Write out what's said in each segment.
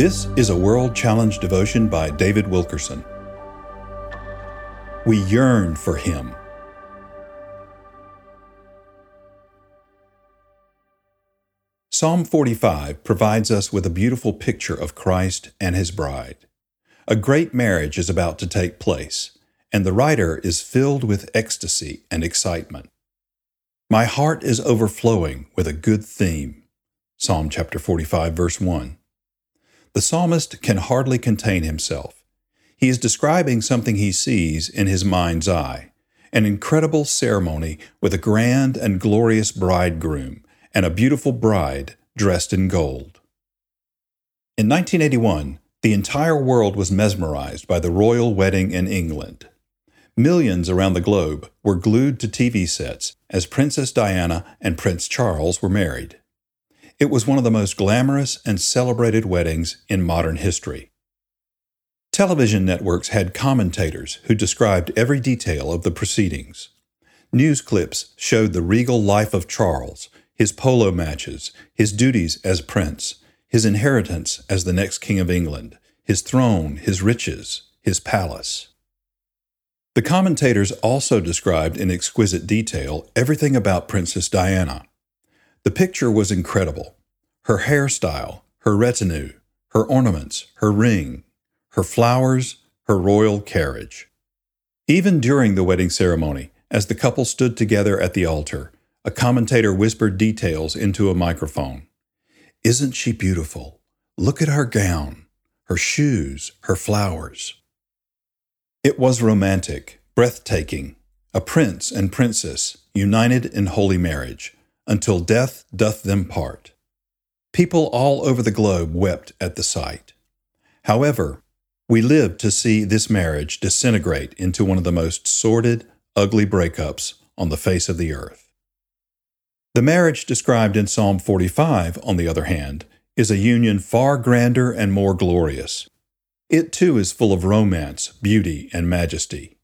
This is a World Challenge devotion by David Wilkerson. We yearn for Him. Psalm 45 provides us with a beautiful picture of Christ and His bride. A great marriage is about to take place, and the writer is filled with ecstasy and excitement. My heart is overflowing with a good theme. Psalm chapter 45, verse 1. The psalmist can hardly contain himself. He is describing something he sees in his mind's eye an incredible ceremony with a grand and glorious bridegroom and a beautiful bride dressed in gold. In 1981, the entire world was mesmerized by the royal wedding in England. Millions around the globe were glued to TV sets as Princess Diana and Prince Charles were married. It was one of the most glamorous and celebrated weddings in modern history. Television networks had commentators who described every detail of the proceedings. News clips showed the regal life of Charles, his polo matches, his duties as prince, his inheritance as the next king of England, his throne, his riches, his palace. The commentators also described in exquisite detail everything about Princess Diana. The picture was incredible. Her hairstyle, her retinue, her ornaments, her ring, her flowers, her royal carriage. Even during the wedding ceremony, as the couple stood together at the altar, a commentator whispered details into a microphone. Isn't she beautiful? Look at her gown, her shoes, her flowers. It was romantic, breathtaking, a prince and princess united in holy marriage, until death doth them part. People all over the globe wept at the sight. However, we lived to see this marriage disintegrate into one of the most sordid, ugly breakups on the face of the earth. The marriage described in Psalm 45, on the other hand, is a union far grander and more glorious. It too is full of romance, beauty, and majesty.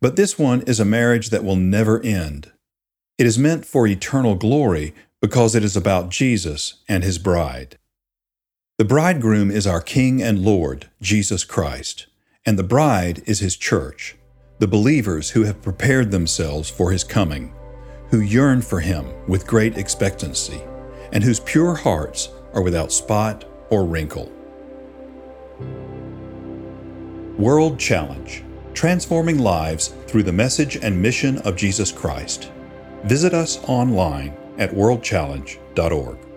But this one is a marriage that will never end, it is meant for eternal glory because it is about Jesus and his bride. The bridegroom is our King and Lord, Jesus Christ, and the bride is his church, the believers who have prepared themselves for his coming, who yearn for him with great expectancy, and whose pure hearts are without spot or wrinkle. World Challenge Transforming Lives Through the Message and Mission of Jesus Christ. Visit us online at worldchallenge.org.